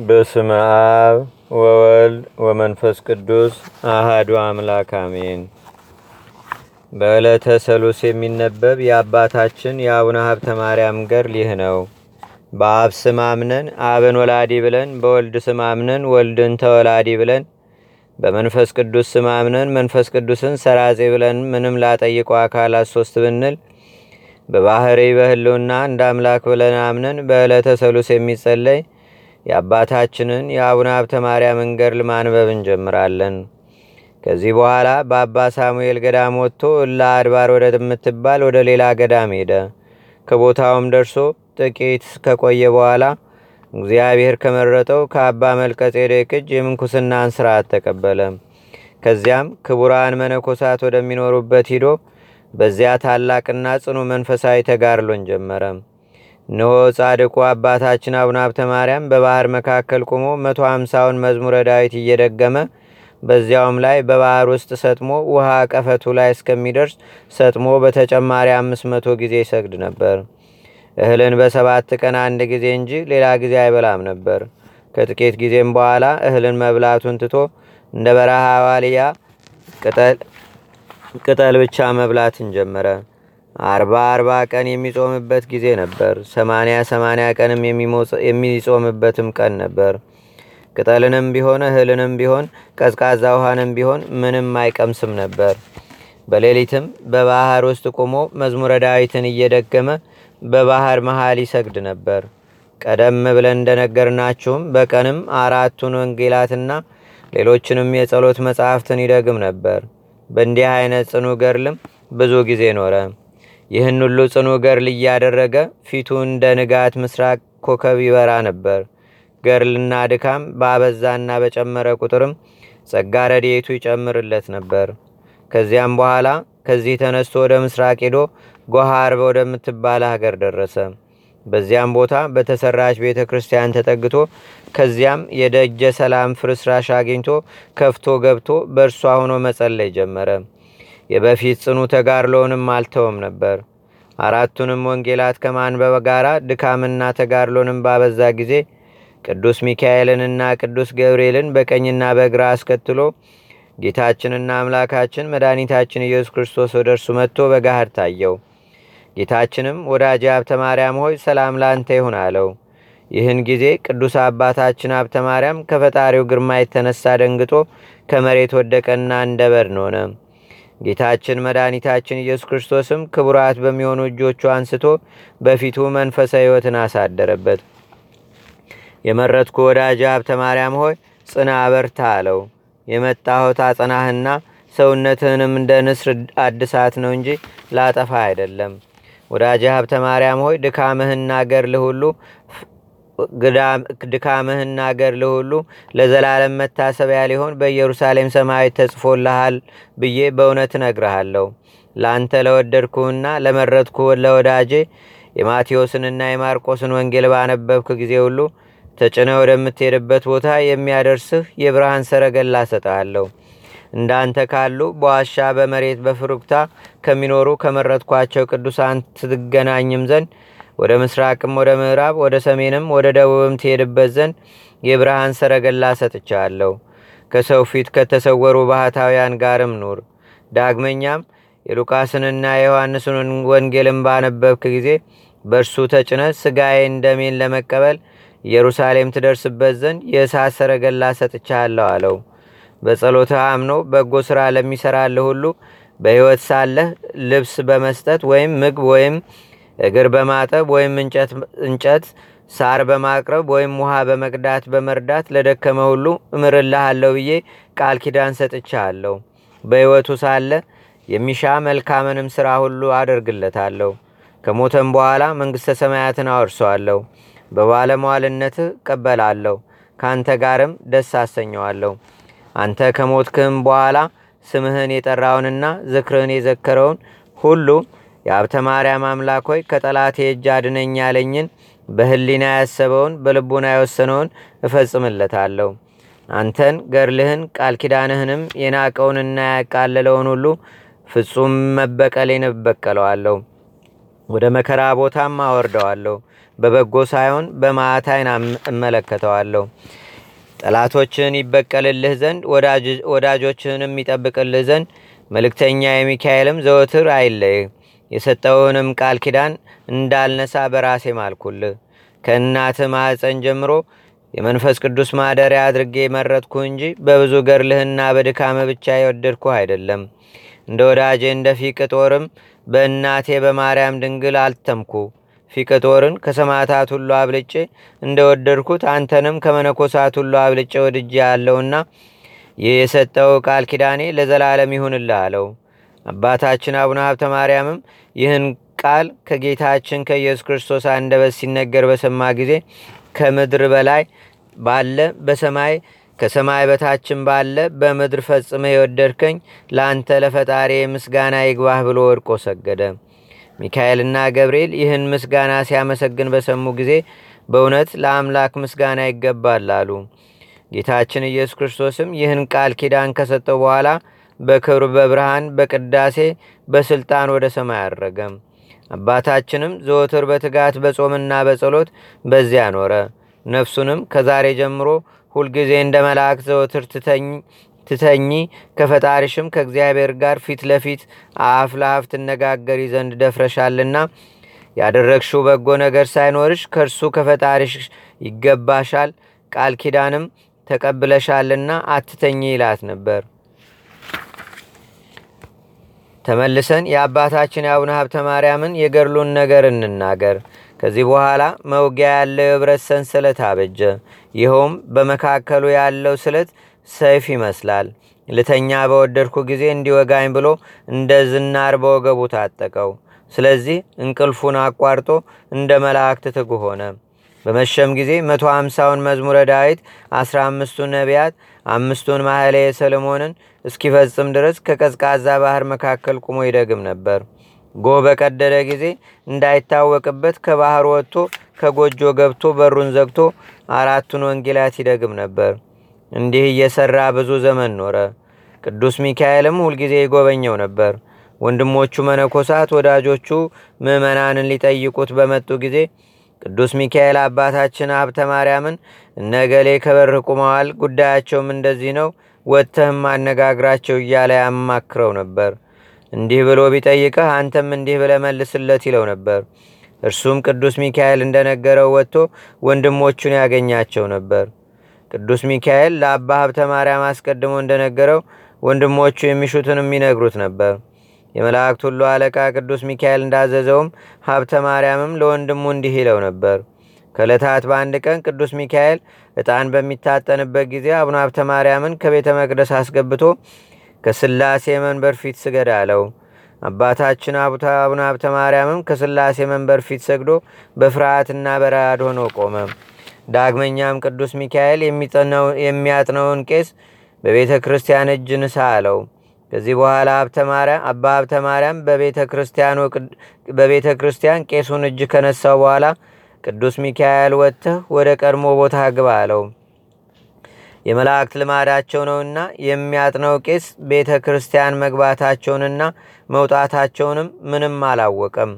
በስመ አብ ወወልድ ወመንፈስ ቅዱስ አህዱ አምላክ አሜን። በዕለተ ሰሉስ የሚነበብ የአባታችን የአቡነ ሀብተ ማርያም ገድል ይህ ነው። በአብ ስም አምነን አብን ወላዲ ብለን፣ በወልድ ስም አምነን ወልድን ተወላዲ ብለን፣ በመንፈስ ቅዱስ ስም አምነን መንፈስ ቅዱስን ሰራጼ ብለን ምንም ላጠይቁ አካላት ሶስት ብንል በባህሪ በህልውና እንደ አምላክ ብለን አምነን በዕለተ ሰሉስ የሚጸለይ የአባታችንን የአቡነ ሀብተ ማርያምን ገድል ማንበብ እንጀምራለን። ከዚህ በኋላ በአባ ሳሙኤል ገዳም ወጥቶ እላ አድባር ወደምትባል ወደ ሌላ ገዳም ሄደ። ከቦታውም ደርሶ ጥቂት ከቆየ በኋላ እግዚአብሔር ከመረጠው ከአባ መልቀጼዴቅ እጅ የምንኩስናን ስርዓት ተቀበለ። ከዚያም ክቡራን መነኮሳት ወደሚኖሩበት ሂዶ በዚያ ታላቅና ጽኑ መንፈሳዊ ተጋድሎን ጀመረ። እነሆ ጻድቁ አባታችን አቡነ ሀብተ ማርያም በባህር መካከል ቆሞ መቶ ሀምሳውን መዝሙረ ዳዊት እየደገመ በዚያውም ላይ በባህር ውስጥ ሰጥሞ ውሃ ቀፈቱ ላይ እስከሚደርስ ሰጥሞ በተጨማሪ አምስት መቶ ጊዜ ይሰግድ ነበር። እህልን በሰባት ቀን አንድ ጊዜ እንጂ ሌላ ጊዜ አይበላም ነበር። ከጥቂት ጊዜም በኋላ እህልን መብላቱን ትቶ እንደ በረሃ ዋልያ ቅጠል ብቻ መብላትን ጀመረ። አርባ አርባ ቀን የሚጾምበት ጊዜ ነበር። ሰማንያ ሰማንያ ቀንም የሚጾምበትም ቀን ነበር። ቅጠልንም ቢሆን እህልንም ቢሆን ቀዝቃዛ ውሃንም ቢሆን ምንም አይቀምስም ነበር። በሌሊትም በባህር ውስጥ ቆሞ መዝሙረ ዳዊትን እየደገመ በባህር መሃል ይሰግድ ነበር። ቀደም ብለን እንደነገርናችሁም በቀንም አራቱን ወንጌላትና ሌሎችንም የጸሎት መጻሕፍትን ይደግም ነበር። በእንዲህ አይነት ጽኑ ገርልም ብዙ ጊዜ ኖረ። ይህን ሁሉ ጽኑ ገርል እያደረገ ፊቱ እንደ ንጋት ምስራቅ ኮከብ ይበራ ነበር። ገርልና ድካም በአበዛና በጨመረ ቁጥርም ጸጋ ረድኤቱ ይጨምርለት ነበር። ከዚያም በኋላ ከዚህ ተነስቶ ወደ ምስራቅ ሄዶ ጎሃር ወደምትባል ሀገር ደረሰ። በዚያም ቦታ በተሰራች ቤተ ክርስቲያን ተጠግቶ ከዚያም የደጀ ሰላም ፍርስራሽ አግኝቶ ከፍቶ ገብቶ በእርሷ ሆኖ መጸለይ ጀመረ። የበፊት ጽኑ ተጋድሎንም አልተወም ነበር። አራቱንም ወንጌላት ከማንበብ ጋር ድካምና ተጋድሎንም ባበዛ ጊዜ ቅዱስ ሚካኤልንና ቅዱስ ገብርኤልን በቀኝና በግራ አስከትሎ ጌታችንና አምላካችን መድኃኒታችን ኢየሱስ ክርስቶስ ወደ እርሱ መጥቶ በጋህር ታየው። ጌታችንም ወዳጄ ሀብተ ማርያም ሆይ ሰላም ላንተ ይሁን አለው። ይህን ጊዜ ቅዱስ አባታችን ሀብተ ማርያም ከፈጣሪው ግርማ የተነሳ ደንግጦ ከመሬት ወደቀና እንደ በድን ሆነ። ጌታችን መድኃኒታችን ኢየሱስ ክርስቶስም ክቡራት በሚሆኑ እጆቹ አንስቶ በፊቱ መንፈሰ ሕይወትን አሳደረበት። የመረጥኩ ወዳጅ ሀብተ ማርያም ሆይ ጽና በርታ አለው። የመጣሁት አጸናህና ሰውነትህንም እንደ ንስር አድሳት ነው እንጂ ላጠፋ አይደለም። ወዳጅ ሀብተ ማርያም ሆይ ድካምህና ገድልህ ሁሉ ድካምህና ገድልህ ሁሉ ለዘላለም መታሰቢያ ሊሆን በኢየሩሳሌም ሰማያዊት ተጽፎልሃል ብዬ በእውነት እነግርሃለሁ። ለአንተ ለወደድኩህና ለመረጥኩ ለወዳጄ የማቴዎስንና የማርቆስን ወንጌል ባነበብክ ጊዜ ሁሉ ተጭነ ወደምትሄድበት ቦታ የሚያደርስህ የብርሃን ሰረገላ ሰጠሃለሁ። እንዳንተ ካሉ በዋሻ በመሬት በፍሩክታ ከሚኖሩ ከመረጥኳቸው ቅዱሳን ትገናኝም ዘንድ ወደ ምስራቅም ወደ ምዕራብ ወደ ሰሜንም ወደ ደቡብም ትሄድበት ዘንድ የብርሃን ሰረገላ ሰጥቻለሁ። ከሰው ፊት ከተሰወሩ ባህታውያን ጋርም ኑር። ዳግመኛም የሉቃስንና የዮሐንስን ወንጌልን ባነበብክ ጊዜ በእርሱ ተጭነ ስጋዬ እንደሜን ለመቀበል ኢየሩሳሌም ትደርስበት ዘንድ የእሳት ሰረገላ ሰጥቻለሁ አለው። በጸሎትህ አምኖ በጎ ሥራ ለሚሰራልህ ሁሉ በሕይወት ሳለህ ልብስ በመስጠት ወይም ምግብ ወይም እግር በማጠብ ወይም እንጨት ሳር በማቅረብ ወይም ውሃ በመቅዳት በመርዳት ለደከመ ሁሉ እምርልሃለሁ ብዬ ቃል ኪዳን ሰጥቻለሁ። በሕይወቱ ሳለ የሚሻ መልካምንም ሥራ ሁሉ አደርግለታለሁ። ከሞተም በኋላ መንግሥተ ሰማያትን አወርሰዋለሁ። በባለሟልነትህ እቀበላለሁ። ከአንተ ጋርም ደስ አሰኘዋለሁ። አንተ ከሞትክህም በኋላ ስምህን የጠራውንና ዝክርህን የዘከረውን ሁሉ የሀብተ ማርያም አምላክ ሆይ ከጠላቴ እጅ አድነኝ ያለኝን በህሊና ያሰበውን በልቡና የወሰነውን እፈጽምለታለሁ። አንተን ገርልህን ቃል ኪዳንህንም የናቀውንና ያቃለለውን ሁሉ ፍጹም መበቀሌን እበቀለዋለሁ። ወደ መከራ ቦታም አወርደዋለሁ። በበጎ ሳይሆን በመዓት ዓይን እመለከተዋለሁ። ጠላቶችን ይበቀልልህ ዘንድ ወዳጆችህንም ይጠብቅልህ ዘንድ መልእክተኛ የሚካኤልም ዘወትር አይለይህ። የሰጠውንም ቃል ኪዳን እንዳልነሳ በራሴ ማልኩልህ። ከእናትህ ማዕፀን ጀምሮ የመንፈስ ቅዱስ ማደሪያ አድርጌ መረጥኩ እንጂ በብዙ ገርልህና በድካም ብቻ የወደድኩህ አይደለም። እንደ ወዳጄ እንደ ፊቅጦርም በእናቴ በማርያም ድንግል አልተምኩ። ፊቅጦርን ከሰማዕታት ሁሉ አብልጬ እንደ ወደድኩት አንተንም ከመነኮሳት ሁሉ አብልጬ ወድጄ ያለውና ይህ የሰጠው ቃል ኪዳኔ ለዘላለም ይሁንልህ አለው። አባታችን አቡነ ሀብተ ማርያምም ይህን ቃል ከጌታችን ከኢየሱስ ክርስቶስ አንደበት ሲነገር በሰማ ጊዜ ከምድር በላይ ባለ በሰማይ ከሰማይ በታችን ባለ በምድር ፈጽመ የወደድከኝ ለአንተ ለፈጣሪ ምስጋና ይግባህ ብሎ ወድቆ ሰገደ። ሚካኤልና ገብርኤል ይህን ምስጋና ሲያመሰግን በሰሙ ጊዜ በእውነት ለአምላክ ምስጋና ይገባል አሉ። ጌታችን ኢየሱስ ክርስቶስም ይህን ቃል ኪዳን ከሰጠው በኋላ በክብር በብርሃን በቅዳሴ በስልጣን ወደ ሰማይ አረገም። አባታችንም ዘወትር በትጋት በጾምና በጸሎት በዚያ ኖረ። ነፍሱንም ከዛሬ ጀምሮ ሁልጊዜ እንደ መላእክት ዘወትር ትተኚ ከፈጣሪሽም ከእግዚአብሔር ጋር ፊት ለፊት አፍ ለአፍ ትነጋገሪ ዘንድ ደፍረሻልና ያደረግሽው በጎ ነገር ሳይኖርሽ ከእርሱ ከፈጣሪሽ ይገባሻል፣ ቃል ኪዳንም ተቀብለሻልና አትተኚ ይላት ነበር። ተመልሰን የአባታችን የአቡነ ሀብተ ማርያምን የገድሉን ነገር እንናገር። ከዚህ በኋላ መውጊያ ያለው የብረት ሰንሰለት አበጀ። ይኸውም በመካከሉ ያለው ስለት ሰይፍ ይመስላል። ልተኛ በወደድኩ ጊዜ እንዲወጋኝ ብሎ እንደ ዝናር በወገቡ ታጠቀው። ስለዚህ እንቅልፉን አቋርጦ እንደ መላእክት ትጉ ሆነ። በመሸም ጊዜ መቶ አምሳውን መዝሙረ ዳዊት አስራ አምስቱን ነቢያት አምስቱን ማህሌየ ሰለሞንን እስኪፈጽም ድረስ ከቀዝቃዛ ባህር መካከል ቁሞ ይደግም ነበር። ጎህ በቀደደ ጊዜ እንዳይታወቅበት ከባህር ወጥቶ ከጎጆ ገብቶ በሩን ዘግቶ አራቱን ወንጌላት ይደግም ነበር። እንዲህ እየሰራ ብዙ ዘመን ኖረ። ቅዱስ ሚካኤልም ሁልጊዜ ይጎበኘው ነበር። ወንድሞቹ መነኮሳት ወዳጆቹ ምዕመናንን ሊጠይቁት በመጡ ጊዜ ቅዱስ ሚካኤል አባታችን ሀብተ ማርያምን እነገሌ ከበር ቁመዋል፣ ጉዳያቸውም እንደዚህ ነው፣ ወጥተህም አነጋግራቸው እያለ ያማክረው ነበር። እንዲህ ብሎ ቢጠይቅህ አንተም እንዲህ ብለ መልስለት ይለው ነበር። እርሱም ቅዱስ ሚካኤል እንደነገረው ወጥቶ ወንድሞቹን ያገኛቸው ነበር። ቅዱስ ሚካኤል ለአባ ሀብተ ማርያም አስቀድሞ እንደነገረው ወንድሞቹ የሚሹትንም ይነግሩት ነበር። የመላእክት ሁሉ አለቃ ቅዱስ ሚካኤል እንዳዘዘውም ሀብተ ማርያምም ለወንድሙ እንዲህ ይለው ነበር። ከዕለታት በአንድ ቀን ቅዱስ ሚካኤል ዕጣን በሚታጠንበት ጊዜ አቡነ ሀብተ ማርያምን ከቤተ መቅደስ አስገብቶ ከስላሴ መንበር ፊት ስገድ አለው። አባታችን አቡነ ሀብተ ማርያምም ከስላሴ መንበር ፊት ሰግዶ በፍርሃትና በረአድ ሆኖ ቆመ። ዳግመኛም ቅዱስ ሚካኤል የሚያጥነውን ቄስ በቤተ ክርስቲያን እጅ ንሳ አለው። ከዚህ በኋላ አባ ሀብተ ማርያም በቤተ ክርስቲያን ቄሱን እጅ ከነሳው በኋላ ቅዱስ ሚካኤል ወጥተህ ወደ ቀድሞ ቦታ ግባ አለው። የመላእክት ልማዳቸው ነውና የሚያጥነው ቄስ ቤተ ክርስቲያን መግባታቸውንና መውጣታቸውንም ምንም አላወቀም።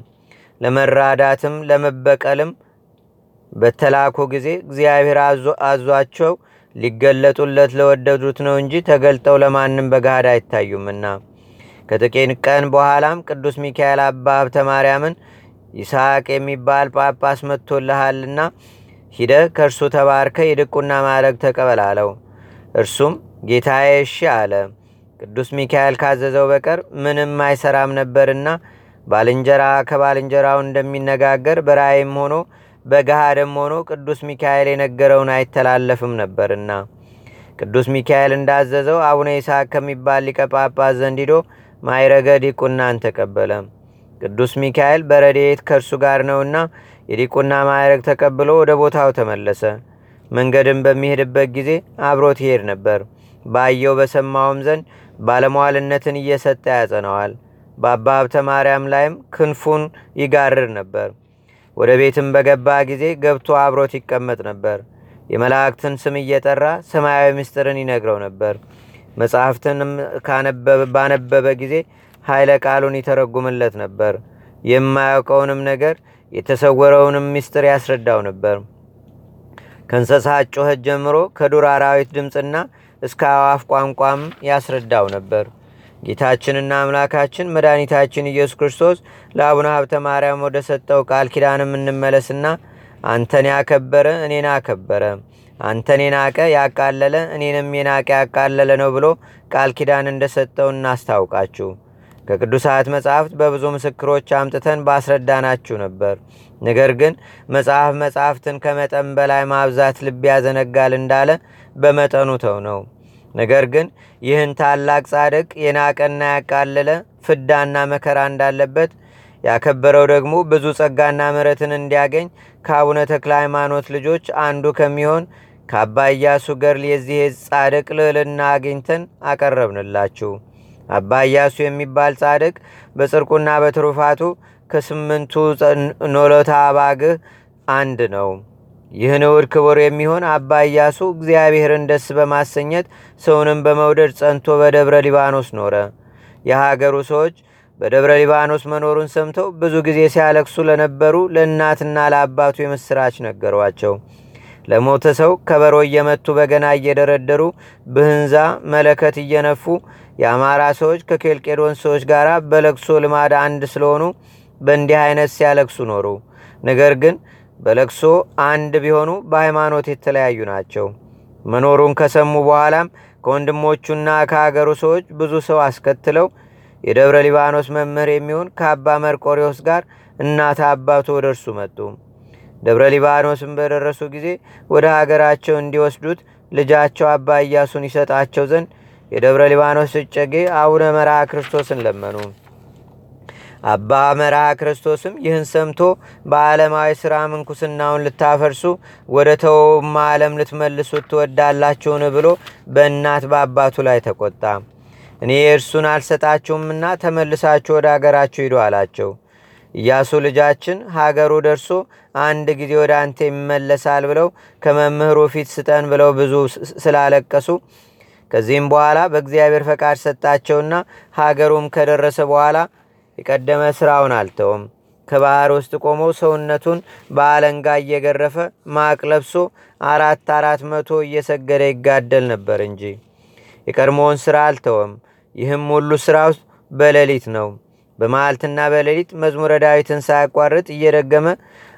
ለመራዳትም ለመበቀልም በተላኩ ጊዜ እግዚአብሔር አዟቸው ሊገለጡለት ለወደዱት ነው እንጂ ተገልጠው ለማንም በጋድ አይታዩምና። ከጥቂት ቀን በኋላም ቅዱስ ሚካኤል አባ ሀብተ ማርያምን ይስሐቅ የሚባል ጳጳስ መጥቶልሃልና ሂደ ከእርሱ ተባርከ የድቁና ማዕረግ ተቀበል አለው። እርሱም ጌታዬ እሺ አለ። ቅዱስ ሚካኤል ካዘዘው በቀር ምንም አይሰራም ነበርና ባልንጀራ ከባልንጀራው እንደሚነጋገር በራእይም ሆኖ በገሃድም ሆኖ ቅዱስ ሚካኤል የነገረውን አይተላለፍም ነበርና ቅዱስ ሚካኤል እንዳዘዘው አቡነ ይስሐቅ ከሚባል ሊቀ ጳጳስ ዘንድ ሂዶ ማይረገ ዲቁናን ተቀበለ። ቅዱስ ሚካኤል በረድኤት ከእርሱ ጋር ነውና የዲቁና ማዕረግ ተቀብሎ ወደ ቦታው ተመለሰ። መንገድም በሚሄድበት ጊዜ አብሮት ይሄድ ነበር። ባየው በሰማውም ዘንድ ባለሟልነትን እየሰጠ ያጸነዋል። በአባ ሀብተ ማርያም ላይም ክንፉን ይጋርር ነበር። ወደ ቤትም በገባ ጊዜ ገብቶ አብሮት ይቀመጥ ነበር። የመላእክትን ስም እየጠራ ሰማያዊ ምስጢርን ይነግረው ነበር። መጽሐፍትንም ባነበበ ጊዜ ኃይለ ቃሉን ይተረጉምለት ነበር። የማያውቀውንም ነገር የተሰወረውንም ምስጢር ያስረዳው ነበር። ከእንስሳት ጮኸት ጀምሮ ከዱር አራዊት ድምፅና እስከ አዋፍ ቋንቋም ያስረዳው ነበር። ጌታችንና አምላካችን መድኃኒታችን ኢየሱስ ክርስቶስ ለአቡነ ሀብተ ማርያም ወደ ሰጠው ቃል ኪዳንም እንመለስና አንተን ያከበረ እኔን አከበረ፣ አንተን የናቀ ያቃለለ እኔንም የናቀ ያቃለለ ነው ብሎ ቃል ኪዳን እንደሰጠው እናስታውቃችሁ። ከቅዱሳት መጻሕፍት በብዙ ምስክሮች አምጥተን ባስረዳናችሁ ነበር። ነገር ግን መጽሐፍ መጻሕፍትን ከመጠን በላይ ማብዛት ልብ ያዘነጋል እንዳለ በመጠኑ ተው ነው። ነገር ግን ይህን ታላቅ ጻድቅ የናቀና ያቃለለ ፍዳና መከራ እንዳለበት ያከበረው ደግሞ ብዙ ጸጋና ምረትን እንዲያገኝ ከአቡነ ተክለ ሃይማኖት ልጆች አንዱ ከሚሆን ከአባ ኢያሱ ገርል የዚህ ጻድቅ ልዕልና አግኝተን አቀረብንላችሁ። አባ ኢያሱ የሚባል ጻድቅ በጽርቁና በትሩፋቱ ከስምንቱ ኖሎታ አባግህ አንድ ነው። ይህ ንዑድ ክቡር የሚሆን አባ ኢያሱ እግዚአብሔርን ደስ በማሰኘት ሰውንም በመውደድ ጸንቶ በደብረ ሊባኖስ ኖረ። የሀገሩ ሰዎች በደብረ ሊባኖስ መኖሩን ሰምተው ብዙ ጊዜ ሲያለቅሱ ለነበሩ ለእናትና ለአባቱ የምስራች ነገሯቸው። ለሞተ ሰው ከበሮ እየመቱ በገና እየደረደሩ ብህንዛ መለከት እየነፉ የአማራ ሰዎች ከኬልቄዶን ሰዎች ጋር በለቅሶ ልማድ አንድ ስለሆኑ በእንዲህ አይነት ሲያለቅሱ ኖሩ። ነገር ግን በለቅሶ አንድ ቢሆኑ በሃይማኖት የተለያዩ ናቸው። መኖሩን ከሰሙ በኋላም ከወንድሞቹና ከአገሩ ሰዎች ብዙ ሰው አስከትለው የደብረ ሊባኖስ መምህር የሚሆን ከአባ መርቆሪዎስ ጋር እናት አባቱ ወደ እርሱ መጡ። ደብረ ሊባኖስን በደረሱ ጊዜ ወደ ሀገራቸው እንዲወስዱት ልጃቸው አባ ኢያሱን ይሰጣቸው ዘንድ የደብረ ሊባኖስ እጨጌ አቡነ መርሃ ክርስቶስን ለመኑ። አባ መርሃ ክርስቶስም ይህን ሰምቶ በዓለማዊ ሥራ ምንኩስናውን ልታፈርሱ ወደ ተወውማ ዓለም ልትመልሱት ትወዳላችሁን ብሎ በእናት በአባቱ ላይ ተቆጣ። እኔ እርሱን አልሰጣችሁምና ተመልሳችሁ ወደ አገራችሁ ሂዱ አላቸው። ኢያሱ ልጃችን ሀገሩ ደርሶ አንድ ጊዜ ወደ አንተ ይመለሳል ብለው ከመምህሩ ፊት ስጠን ብለው ብዙ ስላለቀሱ ከዚህም በኋላ በእግዚአብሔር ፈቃድ ሰጣቸውና ሀገሩም ከደረሰ በኋላ የቀደመ ሥራውን አልተውም። ከባህር ውስጥ ቆሞ ሰውነቱን በአለንጋ እየገረፈ ማቅ ለብሶ አራት አራት መቶ እየሰገደ ይጋደል ነበር እንጂ የቀድሞውን ሥራ አልተወም። ይህም ሁሉ ሥራው በሌሊት ነው። በመዓልትና በሌሊት መዝሙረ ዳዊትን ሳያቋርጥ እየደገመ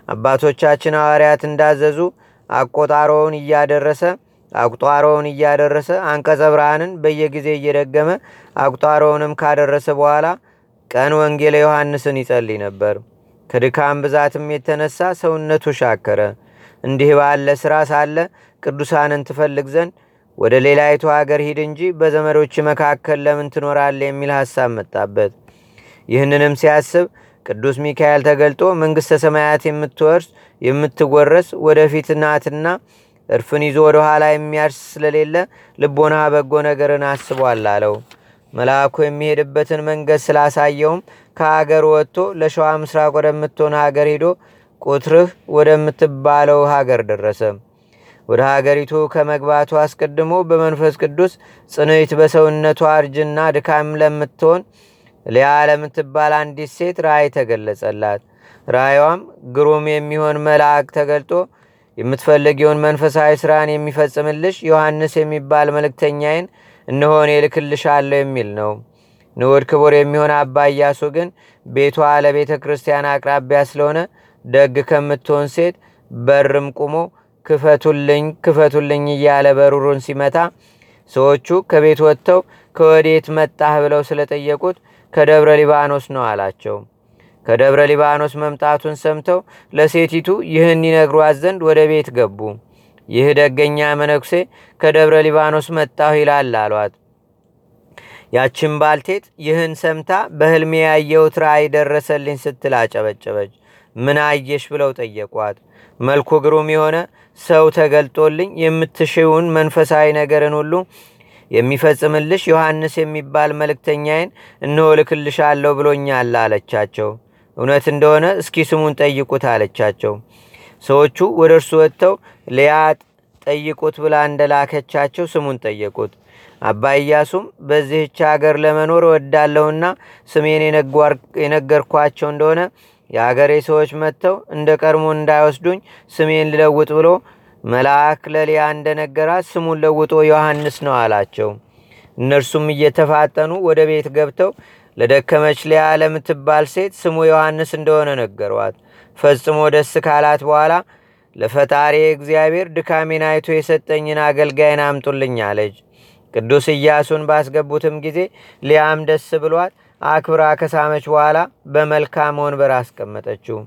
አባቶቻችን ሐዋርያት እንዳዘዙ አቆጣሮውን እያደረሰ አቁጣሮውን እያደረሰ አንቀጸ ብርሃንን በየጊዜ እየደገመ አቁጣሮውንም ካደረሰ በኋላ ቀን ወንጌለ ዮሐንስን ይጸልይ ነበር። ከድካም ብዛትም የተነሳ ሰውነቱ ሻከረ። እንዲህ ባለ ሥራ ሳለ ቅዱሳንን ትፈልግ ዘንድ ወደ ሌላይቱ አገር ሂድ እንጂ በዘመዶች መካከል ለምን ትኖራለ የሚል ሐሳብ መጣበት። ይህንንም ሲያስብ ቅዱስ ሚካኤል ተገልጦ መንግሥተ ሰማያት የምትወርስ የምትወረስ ወደፊት ናትና እርፍን ይዞ ወደ ኋላ የሚያርስ ስለሌለ ልቦና በጎ ነገርን አስቧል አለው። መልአኩ የሚሄድበትን መንገድ ስላሳየውም ከአገር ወጥቶ ለሸዋ ምስራቅ ወደምትሆን ሀገር ሄዶ ቁትርህ ወደምትባለው ሀገር ደረሰ። ወደ ሀገሪቱ ከመግባቱ አስቀድሞ በመንፈስ ቅዱስ ጽንዕት በሰውነቷ እርጅና ድካም ለምትሆን ሊያ ለምትባል አንዲት ሴት ራእይ ተገለጸላት። ራእይዋም ግሩም የሚሆን መልአክ ተገልጦ የምትፈልጊውን መንፈሳዊ ስራን የሚፈጽምልሽ ዮሐንስ የሚባል መልእክተኛዬን እነሆን የልክልሻለሁ የሚል ነው። ንዑድ ክቡር የሚሆን አባ ኢያሱ ግን ቤቷ ለቤተ ክርስቲያን አቅራቢያ ስለሆነ ደግ ከምትሆን ሴት በርም ቁሞ ክፈቱልኝ ክፈቱልኝ እያለ በሩሩን ሲመታ ሰዎቹ ከቤት ወጥተው ከወዴት መጣህ ብለው ስለጠየቁት ከደብረ ሊባኖስ ነው አላቸው። ከደብረ ሊባኖስ መምጣቱን ሰምተው ለሴቲቱ ይህን ይነግሯት ዘንድ ወደ ቤት ገቡ። ይህ ደገኛ መነኩሴ ከደብረ ሊባኖስ መጣሁ ይላል አሏት። ያችን ባልቴት ይህን ሰምታ በሕልሜ ያየሁት ራእይ ደረሰልኝ ስትል አጨበጨበች። ምን አየሽ ብለው ጠየቋት። መልኩ ግሩም የሆነ ሰው ተገልጦልኝ የምትሽውን መንፈሳዊ ነገርን ሁሉ የሚፈጽምልሽ ዮሐንስ የሚባል መልእክተኛዬን እነሆ ልክልሻለሁ ብሎኛል አለቻቸው። እውነት እንደሆነ እስኪ ስሙን ጠይቁት አለቻቸው። ሰዎቹ ወደ እርሱ ወጥተው ሊያ ጠይቁት ብላ እንደላከቻቸው ስሙን ጠየቁት። አባ ኢያሱም በዚህች አገር ለመኖር እወዳለሁና ስሜን የነገርኳቸው እንደሆነ የአገሬ ሰዎች መጥተው እንደ ቀድሞ እንዳይወስዱኝ ስሜን ልለውጥ ብሎ መልአክ ለሊያ እንደነገራት ስሙን ለውጦ ዮሐንስ ነው አላቸው። እነርሱም እየተፋጠኑ ወደ ቤት ገብተው ለደከመች ሊያ ለምትባል ሴት ስሙ ዮሐንስ እንደሆነ ነገሯት። ፈጽሞ ደስ ካላት በኋላ ለፈጣሪ እግዚአብሔር ድካሜን አይቶ የሰጠኝን አገልጋይን አምጡልኝ አለች። ቅዱስ ኢያሱን ባስገቡትም ጊዜ ሊያም ደስ ብሏት አክብራ ከሳመች በኋላ በመልካም ወንበር አስቀመጠችው።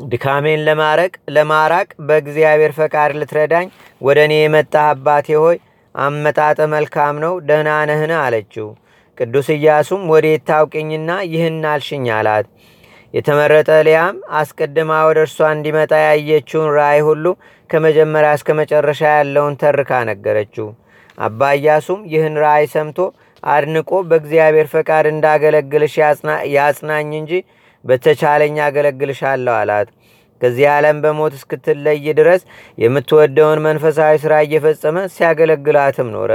ድካሜን ለማረቅ ለማራቅ በእግዚአብሔር ፈቃድ ልትረዳኝ ወደ እኔ የመጣ አባቴ ሆይ አመጣጠ መልካም ነው፣ ደህና ነህን? አለችው። ቅዱስ ኢያሱም ወዴት ታውቅኝና ይህን አልሽኝ አላት። የተመረጠ ሊያም አስቀድማ ወደ እርሷ እንዲመጣ ያየችውን ራእይ ሁሉ ከመጀመሪያ እስከ መጨረሻ ያለውን ተርካ ነገረችው። አባ ኢያሱም ይህን ራእይ ሰምቶ አድንቆ በእግዚአብሔር ፈቃድ እንዳገለግልሽ ያጽናኝ እንጂ በተቻለኝ አገለግልሻለሁ አላት። ከዚህ ዓለም በሞት እስክትለይ ድረስ የምትወደውን መንፈሳዊ ሥራ እየፈጸመ ሲያገለግላትም ኖረ።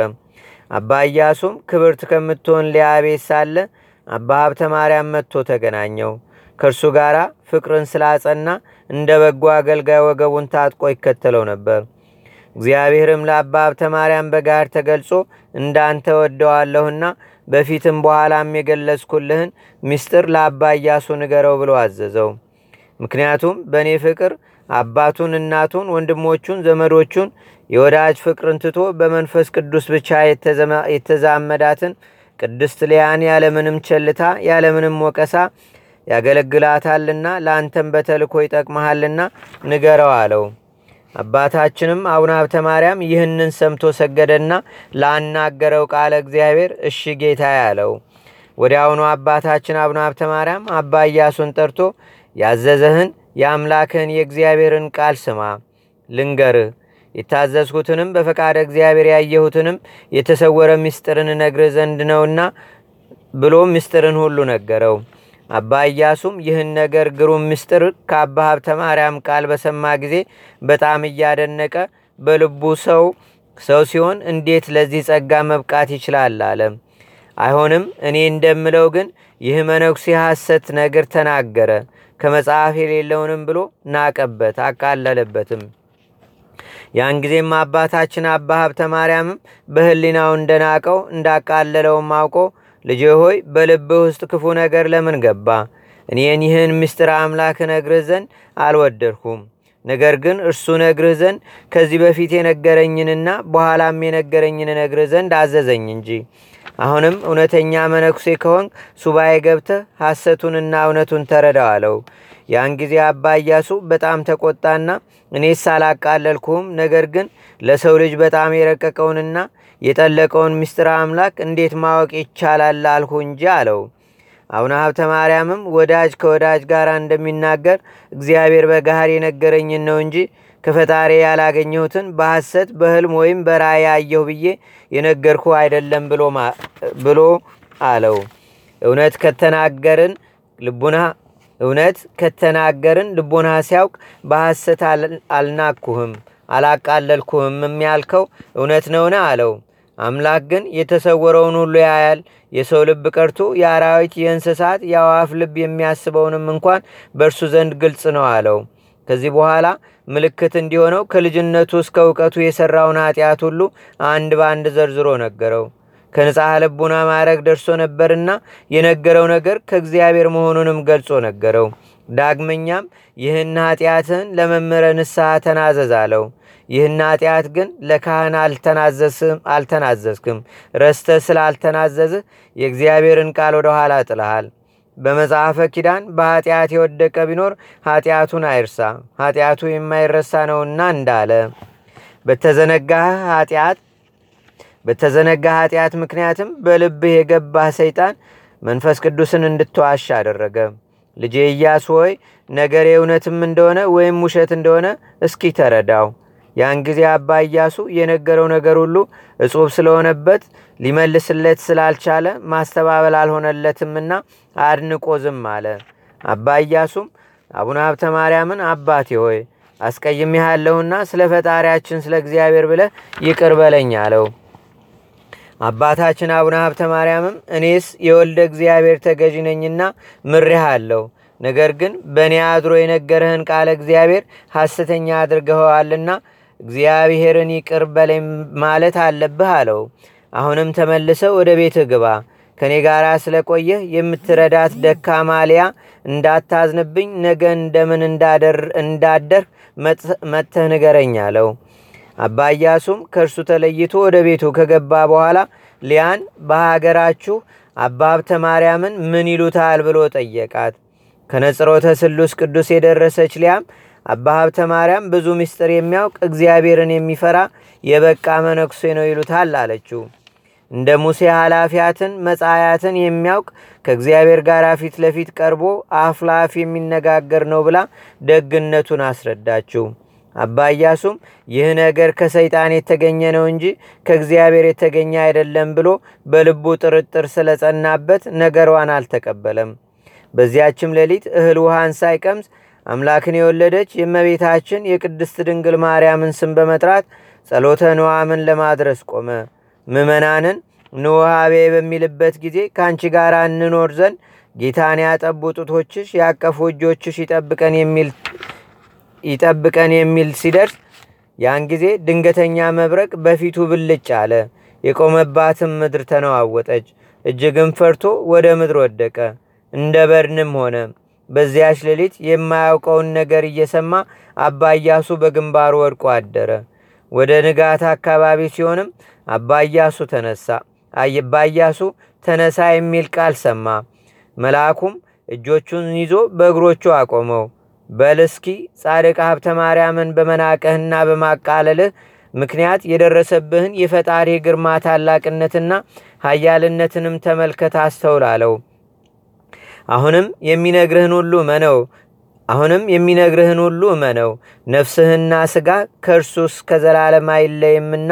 አባ ኢያሱም ክብርት ከምትሆን ሊያ ሳለ አባ ሀብተ ማርያም መጥቶ ተገናኘው። ከእርሱ ጋር ፍቅርን ስላጸና እንደ በጎ አገልጋይ ወገቡን ታጥቆ ይከተለው ነበር። እግዚአብሔርም ለአባ ሀብተ ማርያም በጋር ተገልጾ እንዳንተ ወደዋለሁና በፊትም በኋላም የገለጽኩልህን ምስጢር ለአባ ኢያሱ ንገረው ብሎ አዘዘው። ምክንያቱም በእኔ ፍቅር አባቱን፣ እናቱን፣ ወንድሞቹን፣ ዘመዶቹን የወዳጅ ፍቅርን ትቶ በመንፈስ ቅዱስ ብቻ የተዛመዳትን ቅድስት ሊያን ያለምንም ቸልታ ያለምንም ወቀሳ ያገለግላታልና ለአንተም በተልኮ ይጠቅመሃልና ንገረው አለው። አባታችንም አቡነ ሀብተ ማርያም ይህንን ሰምቶ ሰገደና ላናገረው ቃለ እግዚአብሔር እሺ ጌታ ያለው። ወዲያውኑ አባታችን አቡነ ሀብተ ማርያም አባ ኢያሱን ጠርቶ ያዘዘህን የአምላክህን የእግዚአብሔርን ቃል ስማ፣ ልንገርህ የታዘዝኩትንም በፈቃደ እግዚአብሔር ያየሁትንም የተሰወረ ምስጢርን እነግርህ ዘንድ ነውና ብሎ ምስጢርን ሁሉ ነገረው። አባ ኢያሱም ይህን ነገር ግሩም ምስጢር ከአባ ሀብተ ማርያም ቃል በሰማ ጊዜ በጣም እያደነቀ በልቡ ሰው ሰው ሲሆን እንዴት ለዚህ ጸጋ መብቃት ይችላል አለ። አይሆንም፣ እኔ እንደምለው ግን ይህ መነኩሴ ሐሰት ነገር ተናገረ፣ ከመጽሐፍ የሌለውንም ብሎ ናቀበት፣ አቃለለበትም። ያን ጊዜም አባታችን አባ ሀብተ ማርያምም በህሊናው እንደናቀው እንዳቃለለውም አውቆ ልጄ ሆይ በልብህ ውስጥ ክፉ ነገር ለምን ገባ? እኔን ይህን ምስጢር አምላክ ነግርህ ዘንድ አልወደድኩም። ነገር ግን እርሱ ነግርህ ዘንድ ከዚህ በፊት የነገረኝንና በኋላም የነገረኝን ነግርህ ዘንድ አዘዘኝ እንጂ። አሁንም እውነተኛ መነኩሴ ከሆንክ ሱባኤ ገብተህ ሐሰቱንና እውነቱን ተረዳው አለው። ያን ጊዜ አባ ኢያሱ በጣም ተቆጣና እኔስ አላቃለልኩህም፣ ነገር ግን ለሰው ልጅ በጣም የረቀቀውንና የጠለቀውን ምስጢር አምላክ እንዴት ማወቅ ይቻላል አልሁ እንጂ አለው። አቡነ ሀብተ ማርያምም ወዳጅ ከወዳጅ ጋር እንደሚናገር እግዚአብሔር በጋር የነገረኝን ነው እንጂ ከፈጣሪ ያላገኘሁትን በሐሰት በህልም ወይም በራእይ አየሁ ብዬ የነገርኩ አይደለም ብሎ አለው። እውነት ከተናገርን ልቡና እውነት ከተናገርን ልቦና ሲያውቅ በሐሰት አልናኩህም አላቃለልኩህም የሚያልከው እውነት ነውን? አለው። አምላክ ግን የተሰወረውን ሁሉ ያያል። የሰው ልብ ቀርቶ የአራዊት፣ የእንስሳት፣ የአዋፍ ልብ የሚያስበውንም እንኳን በእርሱ ዘንድ ግልጽ ነው አለው። ከዚህ በኋላ ምልክት እንዲሆነው ከልጅነቱ እስከ እውቀቱ የሠራውን ኃጢአት ሁሉ አንድ በአንድ ዘርዝሮ ነገረው። ከንጽሐ ልቡና ማዕረግ ደርሶ ነበርና የነገረው ነገር ከእግዚአብሔር መሆኑንም ገልጾ ነገረው። ዳግመኛም ይህን ኃጢአትህን ለመምህረ ንስሐ ተናዘዝ አለው። ይህን ኃጢአት ግን ለካህን አልተናዘዝክም። ረስተ ስላልተናዘዝህ የእግዚአብሔርን ቃል ወደ ኋላ ጥልሃል። በመጽሐፈ ኪዳን በኃጢአት የወደቀ ቢኖር ኃጢአቱን አይርሳ፣ ኃጢአቱ የማይረሳ ነውና እንዳለ በተዘነጋህ ኃጢአት በተዘነጋ ኃጢአት ምክንያትም በልብህ የገባህ ሰይጣን መንፈስ ቅዱስን እንድትዋሽ አደረገ። ልጄ ኢያሱ ሆይ ነገር እውነትም እንደሆነ ወይም ውሸት እንደሆነ እስኪ ተረዳው። ያን ጊዜ አባ ኢያሱ የነገረው ነገር ሁሉ እጹብ ስለሆነበት ሊመልስለት ስላልቻለ ማስተባበል አልሆነለትምና አድንቆ ዝም አለ። አባ ኢያሱም አቡነ ሀብተ ማርያምን አባቴ ሆይ አስቀይሜሃለሁና ስለ ፈጣሪያችን ስለ እግዚአብሔር ብለህ ይቅር በለኝ አለው። አባታችን አቡነ ሀብተ ማርያምም እኔስ የወልደ እግዚአብሔር ተገዥ ነኝና ምሬህ ነገር ግን በእኔ አድሮ የነገረህን ቃለ እግዚአብሔር ሐሰተኛ አድርገኸዋልና እግዚአብሔርን ይቅር በለኝ ማለት አለብህ አለው። አሁንም ተመልሰው ወደ ቤትህ ግባ። ከእኔ ጋር ስለቆየህ የምትረዳት ደካማ ሊያ እንዳታዝንብኝ ነገ እንደምን እንዳደር መጥተህ ንገረኝ አለው። አባ ኢያሱም ከእርሱ ተለይቶ ወደ ቤቱ ከገባ በኋላ ሊያን በሀገራችሁ አባ ሀብተ ማርያምን ምን ይሉታል ብሎ ጠየቃት። ከነጽሮተ ስሉስ ቅዱስ የደረሰች ሊያም አባ ሀብተ ማርያም ብዙ ምስጢር የሚያውቅ እግዚአብሔርን የሚፈራ የበቃ መነኩሴ ነው ይሉታል አለችው። እንደ ሙሴ ኃላፊያትን መጻያትን የሚያውቅ ከእግዚአብሔር ጋር ፊት ለፊት ቀርቦ አፍ ለአፍ የሚነጋገር ነው ብላ ደግነቱን አስረዳችው። አባ ኢያሱም ይህ ነገር ከሰይጣን የተገኘ ነው እንጂ ከእግዚአብሔር የተገኘ አይደለም ብሎ በልቡ ጥርጥር ስለጸናበት ነገሯን አልተቀበለም። በዚያችም ሌሊት እህል ውሃን ሳይቀምስ አምላክን የወለደች የእመቤታችን የቅድስት ድንግል ማርያምን ስም በመጥራት ጸሎተ ንዋምን ለማድረስ ቆመ። ምእመናንን ንውሃቤ በሚልበት ጊዜ ከአንቺ ጋር እንኖር ዘንድ ጌታን ያጠቡ ጡቶችሽ ያቀፉ እጆችሽ ይጠብቀን የሚል ሲደርስ ያን ጊዜ ድንገተኛ መብረቅ በፊቱ ብልጭ አለ። የቆመባትም ምድር ተነዋወጠች። እጅግም ፈርቶ ወደ ምድር ወደቀ፣ እንደ በድንም ሆነ። በዚያች ሌሊት የማያውቀውን ነገር እየሰማ አባ ኢያሱ በግንባሩ ወድቆ አደረ። ወደ ንጋት አካባቢ ሲሆንም አባ ኢያሱ ተነሳ። አባ ኢያሱ ተነሳ የሚል ቃል ሰማ። መልአኩም እጆቹን ይዞ በእግሮቹ አቆመው። በል እስኪ ጻድቅ ሀብተ ማርያምን በመናቀህና በማቃለልህ ምክንያት የደረሰብህን የፈጣሪ ግርማ ታላቅነትና ሀያልነትንም ተመልከት አስተውል አለው። አሁንም የሚነግርህን ሁሉ መነው አሁንም የሚነግርህን ሁሉ እመነው። ነፍስህና ስጋ ከእርሱ እስከ ዘላለም አይለይምና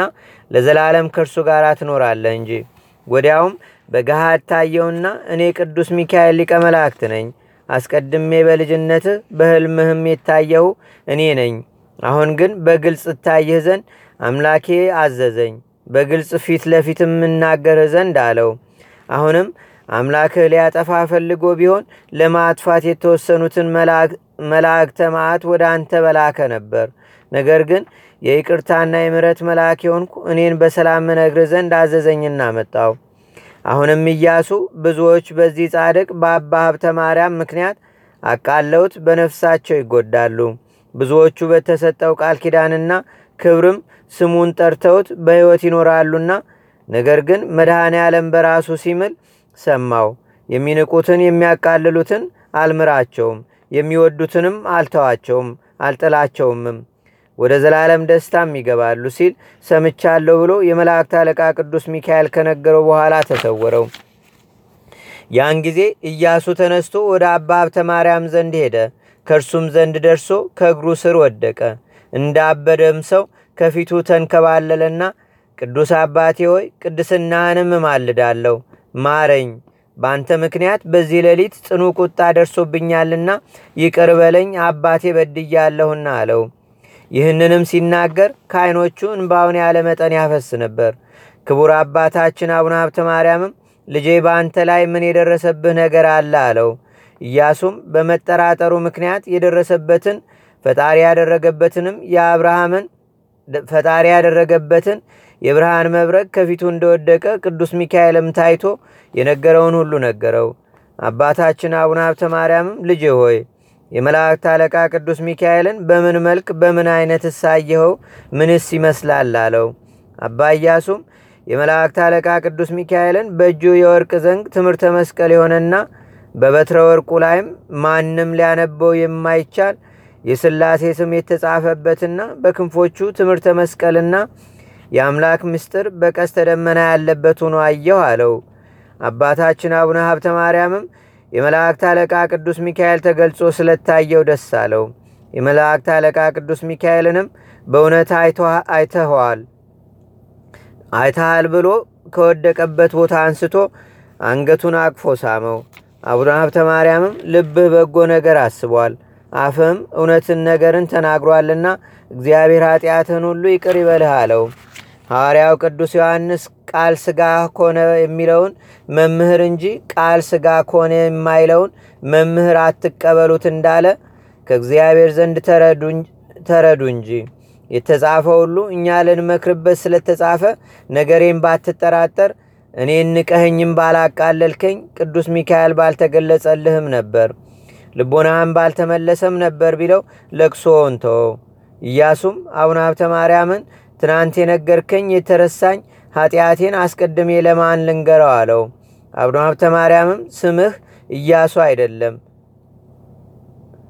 ለዘላለም ከእርሱ ጋር ትኖራለህ እንጂ። ወዲያውም በገሃድ ታየውና እኔ ቅዱስ ሚካኤል ሊቀ መላእክት ነኝ አስቀድሜ በልጅነትህ በሕልምህም የታየሁ እኔ ነኝ። አሁን ግን በግልጽ እታይህ ዘንድ አምላኬ አዘዘኝ፣ በግልጽ ፊት ለፊትም እናገርህ ዘንድ አለው። አሁንም አምላክህ ሊያጠፋ ፈልጎ ቢሆን ለማጥፋት የተወሰኑትን መላእክተ መዓት ወደ አንተ በላከ ነበር። ነገር ግን የይቅርታና የምረት መልአክ የሆንኩ እኔን በሰላም እነግርህ ዘንድ አዘዘኝና መጣው። አሁንም ኢያሱ ብዙዎች በዚህ ጻድቅ በአባ ሀብተ ማርያም ምክንያት አቃለውት በነፍሳቸው ይጎዳሉ። ብዙዎቹ በተሰጠው ቃል ኪዳንና ክብርም ስሙን ጠርተውት በሕይወት ይኖራሉና ነገር ግን መድኃኔ ዓለም በራሱ ሲምል ሰማው። የሚንቁትን የሚያቃልሉትን አልምራቸውም፣ የሚወዱትንም አልተዋቸውም፣ አልጥላቸውምም ወደ ዘላለም ደስታም ይገባሉ ሲል ሰምቻለሁ ብሎ የመላእክት አለቃ ቅዱስ ሚካኤል ከነገረው በኋላ ተሰወረው። ያን ጊዜ ኢያሱ ተነስቶ ወደ አባ ሀብተ ማርያም ዘንድ ሄደ። ከእርሱም ዘንድ ደርሶ ከእግሩ ስር ወደቀ። እንዳበደም ሰው ከፊቱ ተንከባለለና ቅዱስ አባቴ ሆይ ቅድስናህንም እማልዳለሁ፣ ማረኝ። በአንተ ምክንያት በዚህ ሌሊት ጽኑ ቁጣ ደርሶብኛልና ይቅር በለኝ፣ አባቴ በድያለሁና አለው። ይህንንም ሲናገር ከዓይኖቹ እንባውን ያለ መጠን ያፈስ ነበር። ክቡር አባታችን አቡነ ሀብተ ማርያምም ልጄ በአንተ ላይ ምን የደረሰብህ ነገር አለ አለው። ኢያሱም በመጠራጠሩ ምክንያት የደረሰበትን ፈጣሪ ያደረገበትንም የአብርሃምን ፈጣሪ ያደረገበትን የብርሃን መብረቅ ከፊቱ እንደወደቀ ቅዱስ ሚካኤልም ታይቶ የነገረውን ሁሉ ነገረው። አባታችን አቡነ ሀብተ ማርያምም ልጄ ሆይ የመላእክት አለቃ ቅዱስ ሚካኤልን በምን መልክ በምን አይነት እሳየኸው? ምንስ ይመስላል አለው። አባ ኢያሱም የመላእክት አለቃ ቅዱስ ሚካኤልን በእጁ የወርቅ ዘንግ ትምህርተ መስቀል የሆነና በበትረ ወርቁ ላይም ማንም ሊያነበው የማይቻል የስላሴ ስም የተጻፈበትና በክንፎቹ ትምህርተ መስቀልና የአምላክ ምስጢር በቀስተ ደመና ያለበት ሆኖ አየሁ አለው። አባታችን አቡነ ሀብተ ማርያምም የመላእክት አለቃ ቅዱስ ሚካኤል ተገልጾ ስለታየው ደስ አለው። የመላእክት አለቃ ቅዱስ ሚካኤልንም በእውነት አይተኸዋል አይተሃል ብሎ ከወደቀበት ቦታ አንስቶ አንገቱን አቅፎ ሳመው። አቡነ ሀብተ ማርያምም ልብህ በጎ ነገር አስቧል፣ አፍህም እውነትን ነገርን ተናግሯልና እግዚአብሔር ኃጢአትህን ሁሉ ይቅር ይበልህ አለው። ሐዋርያው ቅዱስ ዮሐንስ ቃል ስጋ ኮነ የሚለውን መምህር እንጂ ቃል ስጋ ኮነ የማይለውን መምህር አትቀበሉት እንዳለ ከእግዚአብሔር ዘንድ ተረዱ እንጂ የተጻፈ ሁሉ እኛ ልንመክርበት ስለተጻፈ ነገሬን ባትጠራጠር እኔ ንቀኸኝም ባላቃለልከኝ ቅዱስ ሚካኤል ባልተገለጸልህም ነበር። ልቦናህም ባልተመለሰም ነበር ቢለው ለቅሶውን ተወው። ኢያሱም አቡነ ሀብተ ማርያምን ትናንት የነገርከኝ የተረሳኝ ኃጢአቴን አስቀድሜ ለማን ልንገረው አለው። አቡነ ሀብተ ማርያምም ስምህ ኢያሱ አይደለም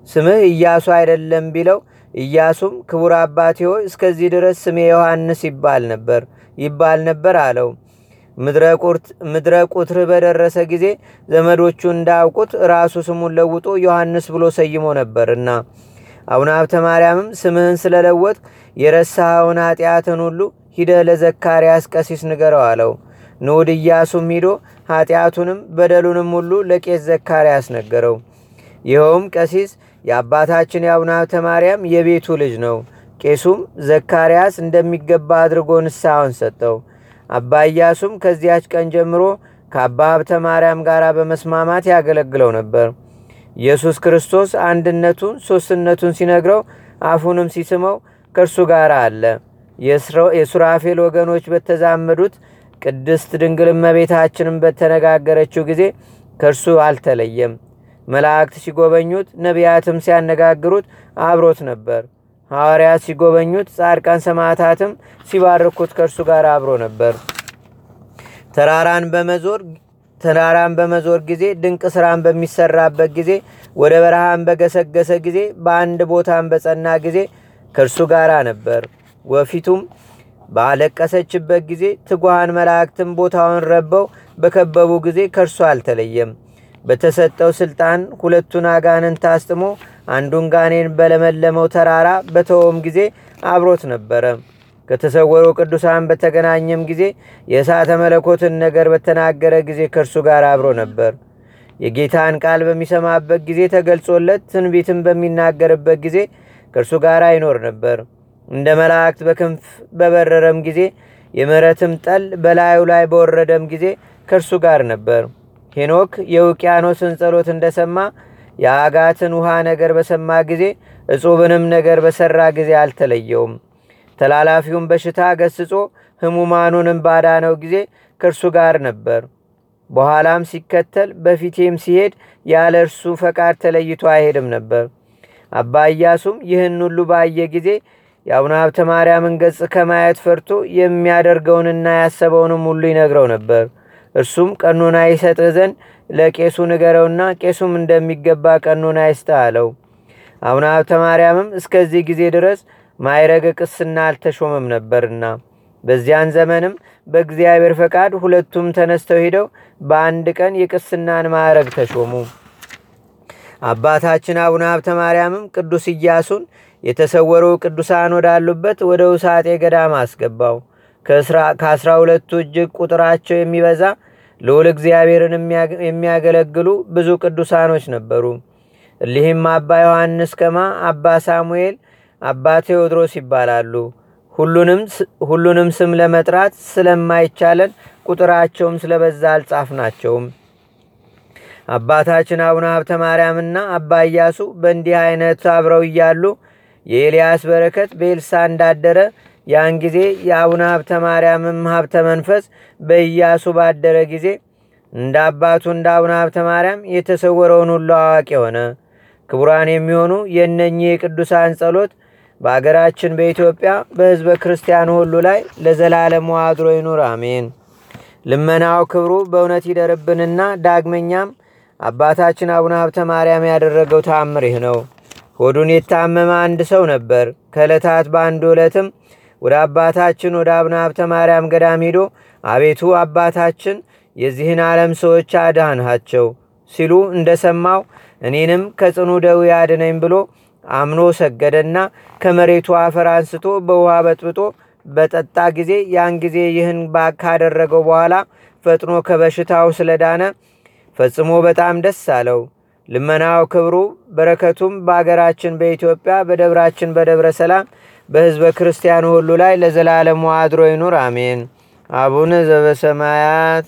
ስምህ ኢያሱ አይደለም ቢለው ኢያሱም ክቡር አባቴ ሆይ እስከዚህ ድረስ ስሜ ዮሐንስ ይባል ነበር ይባል ነበር አለው። ምድረ ቁትር በደረሰ ጊዜ ዘመዶቹ እንዳያውቁት ራሱ ስሙን ለውጦ ዮሐንስ ብሎ ሰይሞ ነበርና አቡነ ሀብተ ማርያምም ስምህን ስለለወጥ የረሳኸውን ኃጢአትን ሁሉ ሂደህ ለዘካርያስ ቀሲስ ንገረው አለው። ንዑድ ኢያሱም ሂዶ ኃጢአቱንም በደሉንም ሁሉ ለቄስ ዘካርያስ ነገረው። ይኸውም ቀሲስ የአባታችን የአቡነ ሀብተ ማርያም የቤቱ ልጅ ነው። ቄሱም ዘካርያስ እንደሚገባ አድርጎ ንስሐውን ሰጠው። አባ ኢያሱም ከዚያች ቀን ጀምሮ ከአባ ሀብተ ማርያም ጋር በመስማማት ያገለግለው ነበር ኢየሱስ ክርስቶስ አንድነቱን ሶስትነቱን ሲነግረው አፉንም ሲስመው ከእርሱ ጋር አለ። የሱራፌል ወገኖች በተዛመዱት ቅድስት ድንግል እመቤታችንም በተነጋገረችው ጊዜ ከእርሱ አልተለየም። መላእክት ሲጎበኙት ነቢያትም ሲያነጋግሩት አብሮት ነበር። ሐዋርያት ሲጎበኙት ጻድቃን ሰማዕታትም ሲባርኩት ከእርሱ ጋር አብሮ ነበር። ተራራን በመዞር ተራራን በመዞር ጊዜ ድንቅ ስራን በሚሰራበት ጊዜ ወደ በረሃን በገሰገሰ ጊዜ በአንድ ቦታን በጸና ጊዜ ከእርሱ ጋር ነበር። ወፊቱም ባለቀሰችበት ጊዜ ትጉሃን መላእክትም ቦታውን ረበው በከበቡ ጊዜ ከእርሱ አልተለየም። በተሰጠው ስልጣን ሁለቱን አጋንንት አስጥሞ አንዱን ጋኔን በለመለመው ተራራ በተወም ጊዜ አብሮት ነበረ ከተሰወሩ ቅዱሳን በተገናኘም ጊዜ የእሳተ መለኮትን ነገር በተናገረ ጊዜ ከእርሱ ጋር አብሮ ነበር። የጌታን ቃል በሚሰማበት ጊዜ ተገልጾለት ትንቢትን በሚናገርበት ጊዜ ከእርሱ ጋር አይኖር ነበር። እንደ መላእክት በክንፍ በበረረም ጊዜ የምረትም ጠል በላዩ ላይ በወረደም ጊዜ ከእርሱ ጋር ነበር። ሄኖክ የውቅያኖስን ጸሎት እንደሰማ የአጋትን ውሃ ነገር በሰማ ጊዜ እጹብንም ነገር በሰራ ጊዜ አልተለየውም ተላላፊውን በሽታ ገስጾ ህሙማኑንም ባዳነው ጊዜ ከእርሱ ጋር ነበር። በኋላም ሲከተል በፊቴም ሲሄድ ያለ እርሱ ፈቃድ ተለይቶ አይሄድም ነበር። አባ ኢያሱም ይህን ሁሉ ባየ ጊዜ የአቡነ ሀብተ ማርያምን ገጽ ከማየት ፈርቶ የሚያደርገውንና ያሰበውንም ሁሉ ይነግረው ነበር። እርሱም ቀኖና ይሰጥህ ዘንድ ለቄሱ ንገረውና ቄሱም እንደሚገባ ቀኖና ይስጥ አለው። አቡነ ሀብተ ማርያምም እስከዚህ ጊዜ ድረስ ማይረገ ቅስና አልተሾመም ነበርና። በዚያን ዘመንም በእግዚአብሔር ፈቃድ ሁለቱም ተነስተው ሂደው በአንድ ቀን የቅስናን ማዕረግ ተሾሙ። አባታችን አቡነ ሀብተ ማርያምም ቅዱስ ኢያሱን የተሰወሩ ቅዱሳን ወዳሉበት ወደ ውሳጤ ገዳም አስገባው። ከአስራ ሁለቱ እጅግ ቁጥራቸው የሚበዛ ልዑል እግዚአብሔርን የሚያገለግሉ ብዙ ቅዱሳኖች ነበሩ። እሊህም አባ ዮሐንስ ከማ አባ ሳሙኤል አባ ቴዎድሮስ ይባላሉ። ሁሉንም ስም ለመጥራት ስለማይቻለን ቁጥራቸውም ስለበዛ አልጻፍ ናቸውም አባታችን አቡነ ሀብተ ማርያምና አባ ኢያሱ በእንዲህ አይነት አብረው እያሉ የኤልያስ በረከት በኤልሳ እንዳደረ ያን ጊዜ የአቡነ ሀብተ ማርያምም ሀብተ መንፈስ በኢያሱ ባደረ ጊዜ እንደ አባቱ እንደ አቡነ ሀብተ ማርያም የተሰወረውን ሁሉ አዋቂ ሆነ። ክቡራን የሚሆኑ የእነኚህ የቅዱሳን ጸሎት በአገራችን በኢትዮጵያ በህዝበ ክርስቲያኑ ሁሉ ላይ ለዘላለም አድሮ ይኑር አሜን። ልመናው ክብሩ በእውነት ይደርብንና ዳግመኛም አባታችን አቡነ ሀብተ ማርያም ያደረገው ተአምር ይህ ነው። ሆዱን የታመመ አንድ ሰው ነበር። ከዕለታት በአንድ ዕለትም ወደ አባታችን ወደ አቡነ ሀብተ ማርያም ገዳም ሄዶ አቤቱ አባታችን የዚህን ዓለም ሰዎች አዳንሃቸው ሲሉ እንደሰማው እኔንም ከጽኑ ደዌ ያድነኝ ብሎ አምኖ ሰገደና ከመሬቱ አፈር አንስቶ በውሃ በጥብጦ በጠጣ ጊዜ ያን ጊዜ ይህን ካደረገው በኋላ ፈጥኖ ከበሽታው ስለዳነ ፈጽሞ በጣም ደስ አለው ልመናው ክብሩ በረከቱም በአገራችን በኢትዮጵያ በደብራችን በደብረ ሰላም በሕዝበ ክርስቲያኑ ሁሉ ላይ ለዘላለሙ አድሮ ይኑር አሜን። አቡነ ዘበሰማያት